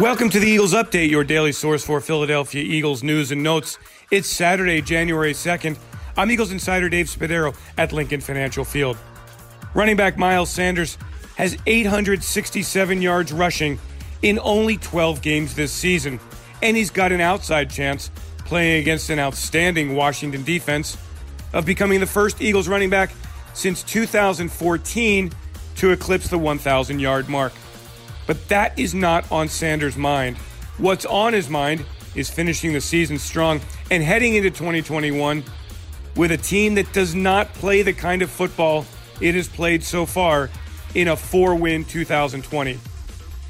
Welcome to the Eagles Update, your daily source for Philadelphia Eagles news and notes. It's Saturday, January 2nd. I'm Eagles insider Dave Spadaro at Lincoln Financial Field. Running back Miles Sanders has 867 yards rushing in only 12 games this season, and he's got an outside chance playing against an outstanding Washington defense of becoming the first Eagles running back since 2014 to eclipse the 1,000 yard mark. But that is not on Sanders' mind. What's on his mind is finishing the season strong and heading into 2021 with a team that does not play the kind of football it has played so far in a four win 2020.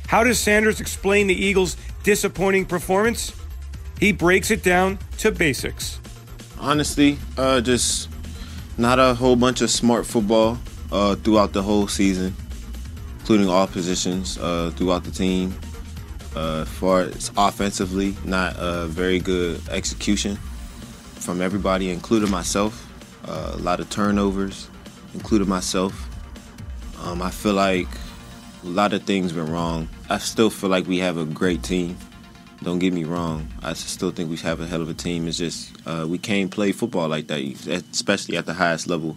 How does Sanders explain the Eagles' disappointing performance? He breaks it down to basics. Honestly, uh, just not a whole bunch of smart football uh, throughout the whole season including all positions uh, throughout the team. Uh, far as offensively, not a very good execution from everybody, including myself. Uh, a lot of turnovers, including myself. Um, I feel like a lot of things went wrong. I still feel like we have a great team. Don't get me wrong. I still think we have a hell of a team. It's just uh, we can't play football like that, especially at the highest level.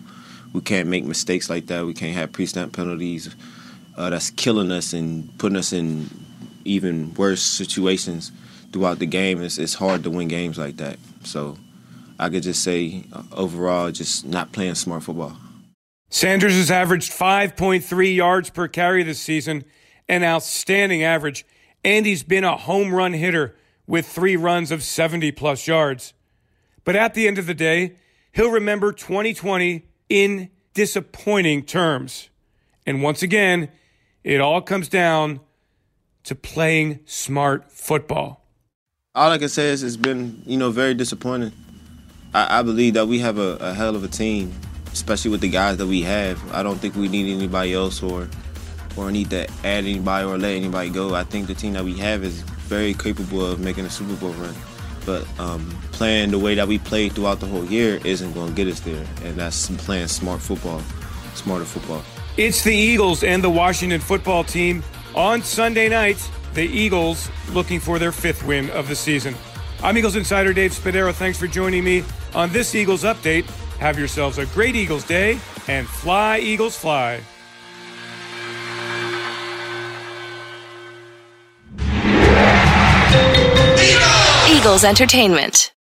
We can't make mistakes like that. We can't have pre-snap penalties uh, that's killing us and putting us in even worse situations throughout the game. It's, it's hard to win games like that. So I could just say uh, overall, just not playing smart football. Sanders has averaged 5.3 yards per carry this season, an outstanding average, and he's been a home run hitter with three runs of 70 plus yards. But at the end of the day, he'll remember 2020 in disappointing terms. And once again, it all comes down to playing smart football. All I can say is it's been, you know, very disappointing. I, I believe that we have a, a, hell of a team, especially with the guys that we have. I don't think we need anybody else or or need to add anybody or let anybody go. I think the team that we have is very capable of making a Super Bowl run. But um, playing the way that we played throughout the whole year isn't going to get us there, and that's playing smart football, smarter football. It's the Eagles and the Washington football team on Sunday night. The Eagles looking for their fifth win of the season. I'm Eagles insider Dave Spadaro. Thanks for joining me on this Eagles update. Have yourselves a great Eagles day and fly, Eagles, fly. Eagles Entertainment.